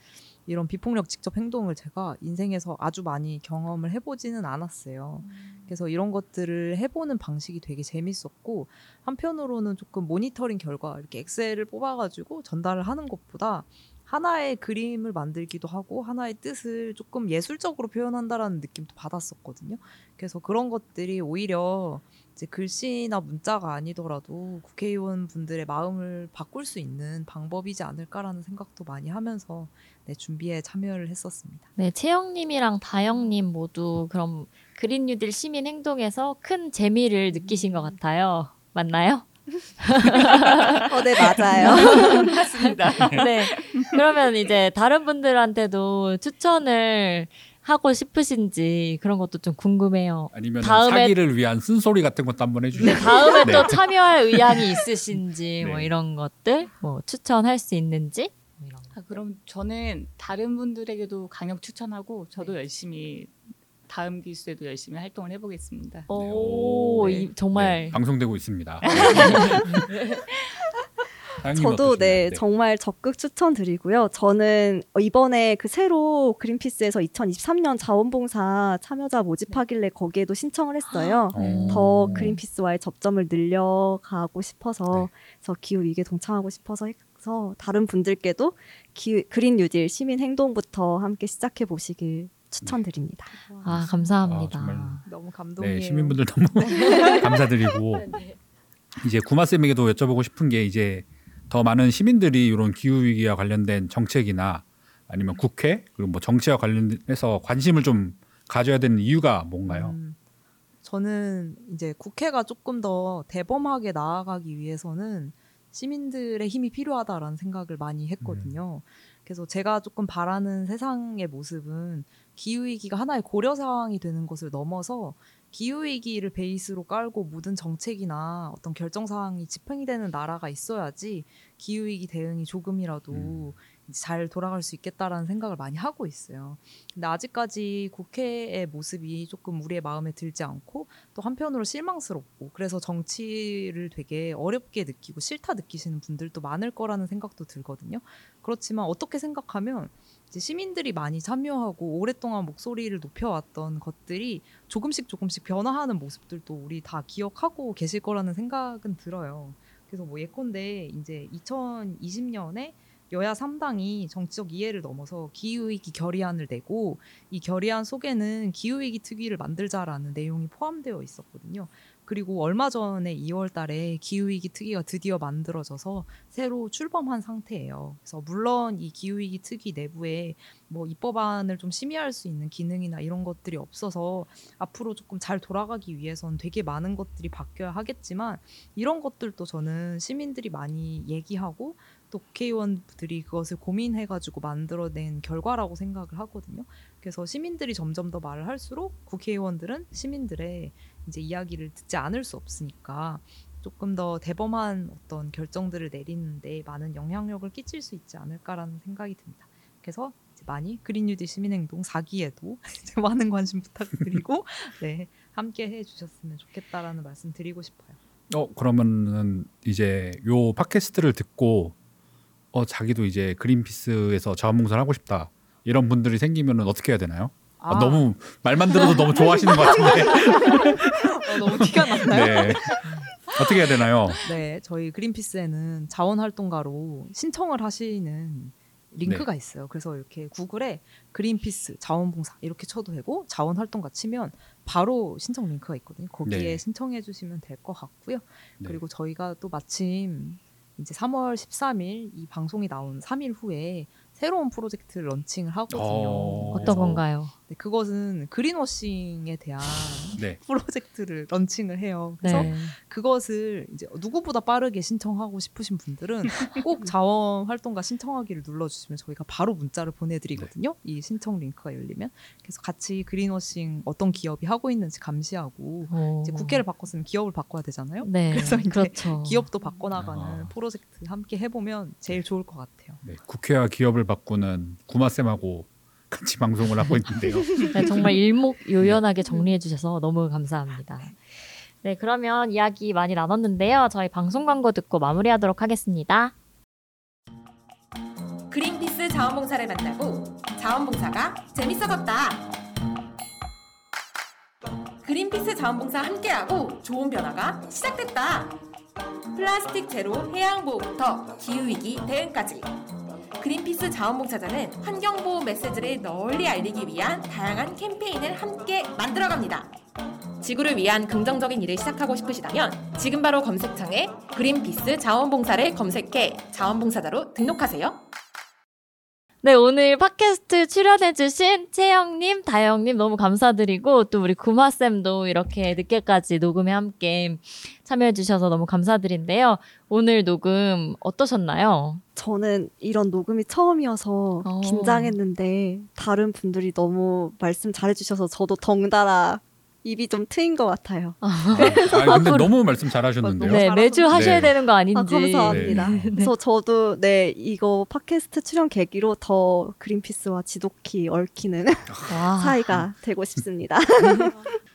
이런 비폭력 직접 행동을 제가 인생에서 아주 많이 경험을 해보지는 않았어요. 그래서 이런 것들을 해보는 방식이 되게 재밌었고 한편으로는 조금 모니터링 결과 이렇게 엑셀을 뽑아가지고 전달을 하는 것보다 하나의 그림을 만들기도 하고 하나의 뜻을 조금 예술적으로 표현한다라는 느낌도 받았었거든요. 그래서 그런 것들이 오히려 이제 글씨나 문자가 아니더라도 국회의원 분들의 마음을 바꿀 수 있는 방법이지 않을까라는 생각도 많이 하면서 네, 준비에 참여를 했었습니다. 네, 채영님이랑 다영님 모두 그럼 그린 뉴딜 시민 행동에서 큰 재미를 느끼신 것 같아요. 맞나요? 어, 네 맞아요. 맞습니다. 네. 그러면 이제 다른 분들한테도 추천을 하고 싶으신지 그런 것도 좀 궁금해요. 아니면 다음에- 사기를 위한 쓴소리 같은 것도 한번 네, 해주세요. 다음에 네. 또 참여할 의향이 있으신지 뭐 네. 이런 것들 뭐 추천할 수 있는지 뭐. 아, 그럼 저는 다른 분들에게도 강력 추천하고 저도 네. 열심히 다음 기수에도 열심히 활동을 해보겠습니다. 오, 네. 이, 정말 네, 방송되고 있습니다. 저도 어떠신가요? 네, 정말 적극 추천드리고요. 저는 어, 이번에 그 새로 그린피스에서 2023년 자원봉사 참여자 모집하길래 거기에도 신청을 했어요. 어. 더 그린피스와의 접점을 늘려가고 싶어서 저 기후 위기에 동참하고 싶어서 해서 다른 분들께도 기, 그린 뉴딜 시민 행동부터 함께 시작해 보시길 추천드립니다. 아 감사합니다. 아. 너무 감동이에요. 네, 시민분들 너무 감사드리고 이제 구마 쌤에게도 여쭤보고 싶은 게 이제 더 많은 시민들이 이런 기후 위기와 관련된 정책이나 아니면 국회 그리고 뭐 정치와 관련해서 관심을 좀 가져야 되는 이유가 뭔가요? 음, 저는 이제 국회가 조금 더 대범하게 나아가기 위해서는 시민들의 힘이 필요하다라는 생각을 많이 했거든요. 그래서 제가 조금 바라는 세상의 모습은 기후 위기가 하나의 고려 사항이 되는 것을 넘어서 기후 위기를 베이스로 깔고 모든 정책이나 어떤 결정 사항이 집행이 되는 나라가 있어야지 기후 위기 대응이 조금이라도 음. 잘 돌아갈 수 있겠다라는 생각을 많이 하고 있어요. 근데 아직까지 국회의 모습이 조금 우리의 마음에 들지 않고 또 한편으로 실망스럽고 그래서 정치를 되게 어렵게 느끼고 싫다 느끼시는 분들도 많을 거라는 생각도 들거든요. 그렇지만 어떻게 생각하면 이제 시민들이 많이 참여하고 오랫동안 목소리를 높여왔던 것들이 조금씩 조금씩 변화하는 모습들도 우리 다 기억하고 계실 거라는 생각은 들어요. 그래서 뭐 예컨대 이제 2020년에 여야 3당이 정치적 이해를 넘어서 기후위기 결의안을 내고 이 결의안 속에는 기후위기 특위를 만들자라는 내용이 포함되어 있었거든요. 그리고 얼마 전에 2월 달에 기후위기 특위가 드디어 만들어져서 새로 출범한 상태예요. 그래서 물론 이 기후위기 특위 내부에 뭐 입법안을 좀 심의할 수 있는 기능이나 이런 것들이 없어서 앞으로 조금 잘 돌아가기 위해선 되게 많은 것들이 바뀌어야 하겠지만 이런 것들도 저는 시민들이 많이 얘기하고 또 국회의원들이 그것을 고민해가지고 만들어낸 결과라고 생각을 하거든요. 그래서 시민들이 점점 더 말을 할수록 국회의원들은 시민들의 이제 이야기를 듣지 않을 수 없으니까 조금 더 대범한 어떤 결정들을 내리는데 많은 영향력을 끼칠 수 있지 않을까라는 생각이 듭니다. 그래서 많이 그린 뉴딜 시민행동 4기에도 이제 많은 관심 부탁드리고 네 함께 해주셨으면 좋겠다라는 말씀 드리고 싶어요. 어 그러면은 이제 요 팟캐스트를 듣고 어 자기도 이제 그린피스에서 자원봉사를 하고 싶다 이런 분들이 생기면은 어떻게 해야 되나요? 아, 너무 말만 들어도 너무 좋아하시는 것 같은데. 어, 너무 티가 났나요? 네. 어떻게 해야 되나요? 네, 저희 그린피스에는 자원활동가로 신청을 하시는 링크가 있어요. 그래서 이렇게 구글에 그린피스 자원봉사 이렇게 쳐도 되고 자원활동가 치면 바로 신청 링크가 있거든요. 거기에 네. 신청해 주시면 될 것 같고요. 네. 그리고 저희가 또 마침 이제 3월 13일 이 방송이 나온 3일 후에 새로운 프로젝트를 런칭을 하거든요. 어. 어떤 건가요? 네, 그것은 그린워싱에 대한 네. 프로젝트를 런칭을 해요. 그래서 네. 그것을 이제 누구보다 빠르게 신청하고 싶으신 분들은 꼭 자원 활동가 신청하기를 눌러주시면 저희가 바로 문자를 보내드리거든요. 이 신청 링크가 열리면 그래서 같이 그린워싱 어떤 기업이 하고 있는지 감시하고 오. 이제 국회를 바꿨으면 기업을 바꿔야 되잖아요. 네. 그래서 이제 그렇죠. 기업도 바꿔나가는 아. 프로젝트 함께 해보면 제일 좋을 것 같아요. 네, 국회와 기업을 바꾸는 구마쌤하고 같이 방송을 하고 있는데요. 네, 정말 일목요연하게 정리해 주셔서 너무 감사합니다. 네, 그러면 이야기 많이 나눴는데요. 저희 방송 광고 듣고 마무리하도록 하겠습니다. 그린피스 자원봉사를 만나고 자원봉사가 재밌어졌다. 그린피스 자원봉사 함께하고 좋은 변화가 시작됐다. 플라스틱 제로 해양보호부터 기후위기 대응까지. 그린피스 자원봉사자는 환경보호 메시지를 널리 알리기 위한 다양한 캠페인을 함께 만들어갑니다. 지구를 위한 긍정적인 일을 시작하고 싶으시다면 지금 바로 검색창에 그린피스 자원봉사를 검색해 자원봉사자로 등록하세요. 네, 오늘 팟캐스트 출연해주신 채영님, 다영님 너무 감사드리고, 또 우리 구마쌤도 이렇게 늦게까지 녹음에 함께 참여해주셔서 너무 감사드린데요. 오늘 녹음 어떠셨나요? 저는 이런 녹음이 처음이어서 어. 긴장했는데 다른 분들이 너무 말씀 잘해주셔서 저도 덩달아 입이 좀 트인 것 같아요. 아 근데 앞으로- 너무 말씀 잘하셨는데요. 네, 매주 하셔야 네. 되는 거 아닌지. 아, 감사합니다. 네. 그래서 저도 네 이거 팟캐스트 출연 계기로 더 그린피스와 지독히 얽히는 와. 사이가 되고 싶습니다.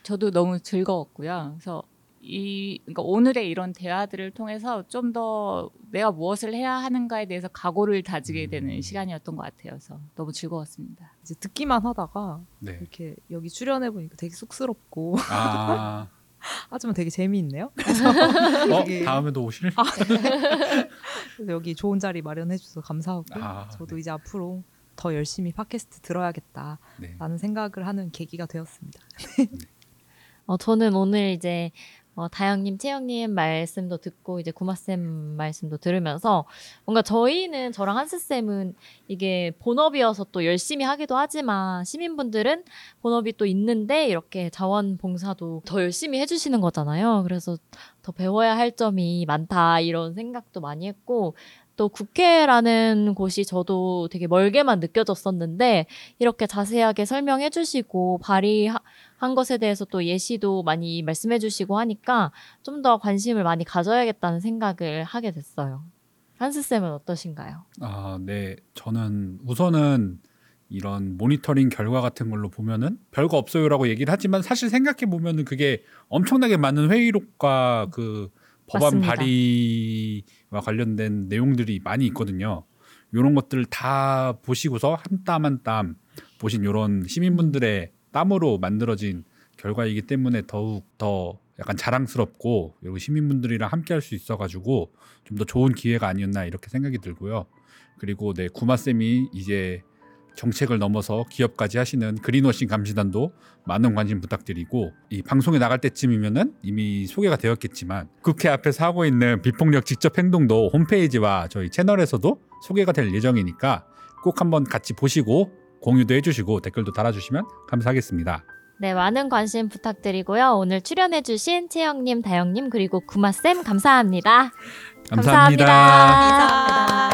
저도 너무 즐거웠고요. 그래서 이 그러니까 오늘의 이런 대화들을 통해서 좀 더 내가 무엇을 해야 하는가에 대해서 각오를 다지게 되는 시간이었던 것 같아요. 그래서 너무 즐거웠습니다. 이제 듣기만 하다가 네. 이렇게 여기 출연해 보니까 되게 쑥스럽고 아, 하지만 되게 재미있네요. 어, 여기- 다음에도 오실? 그래서 여기 좋은 자리 마련해 주셔서 감사하고 아, 저도 네. 이제 앞으로 더 열심히 팟캐스트 들어야겠다라는 네. 생각을 하는 계기가 되었습니다. 어, 저는 오늘 이제 어, 다영님, 채영님 말씀도 듣고 이제 구마쌤 말씀도 들으면서 뭔가 저희는 저랑 한스쌤은 이게 본업이어서 또 열심히 하기도 하지만 시민분들은 본업이 또 있는데 이렇게 자원봉사도 더 열심히 해주시는 거잖아요. 그래서 더 배워야 할 점이 많다 이런 생각도 많이 했고 또 국회라는 곳이 저도 되게 멀게만 느껴졌었는데 이렇게 자세하게 설명해 주시고 발의한 것에 대해서 또 예시도 많이 말씀해 주시고 하니까 좀 더 관심을 많이 가져야겠다는 생각을 하게 됐어요. 한스 쌤은 어떠신가요? 아, 네. 저는 우선은 이런 모니터링 결과 같은 걸로 보면은 별거 없어요라고 얘기를 하지만 사실 생각해 보면은 그게 엄청나게 많은 회의록과 그 법안 맞습니다. 발의와 관련된 내용들이 많이 있거든요. 이런 것들 다 보시고서 한 땀 한 땀 보신 이런 시민분들의 땀으로 만들어진 결과이기 때문에 더욱 더 약간 자랑스럽고 그리고 시민분들이랑 함께 할 수 있어 가지고 좀 더 좋은 기회가 아니었나 이렇게 생각이 들고요. 그리고 네 구마 쌤이 이제 정책을 넘어서 기업까지 하시는 그린워싱 감시단도 많은 관심 부탁드리고 이 방송에 나갈 때쯤이면은 이미 소개가 되었겠지만 국회 앞에서 하고 있는 비폭력 직접 행동도 홈페이지와 저희 채널에서도 소개가 될 예정이니까 꼭 한번 같이 보시고 공유도 해주시고 댓글도 달아주시면 감사하겠습니다. 네, 많은 관심 부탁드리고요. 오늘 출연해주신 채영님, 다영님, 그리고 구마쌤 감사합니다. 감사합니다. 감사합니다.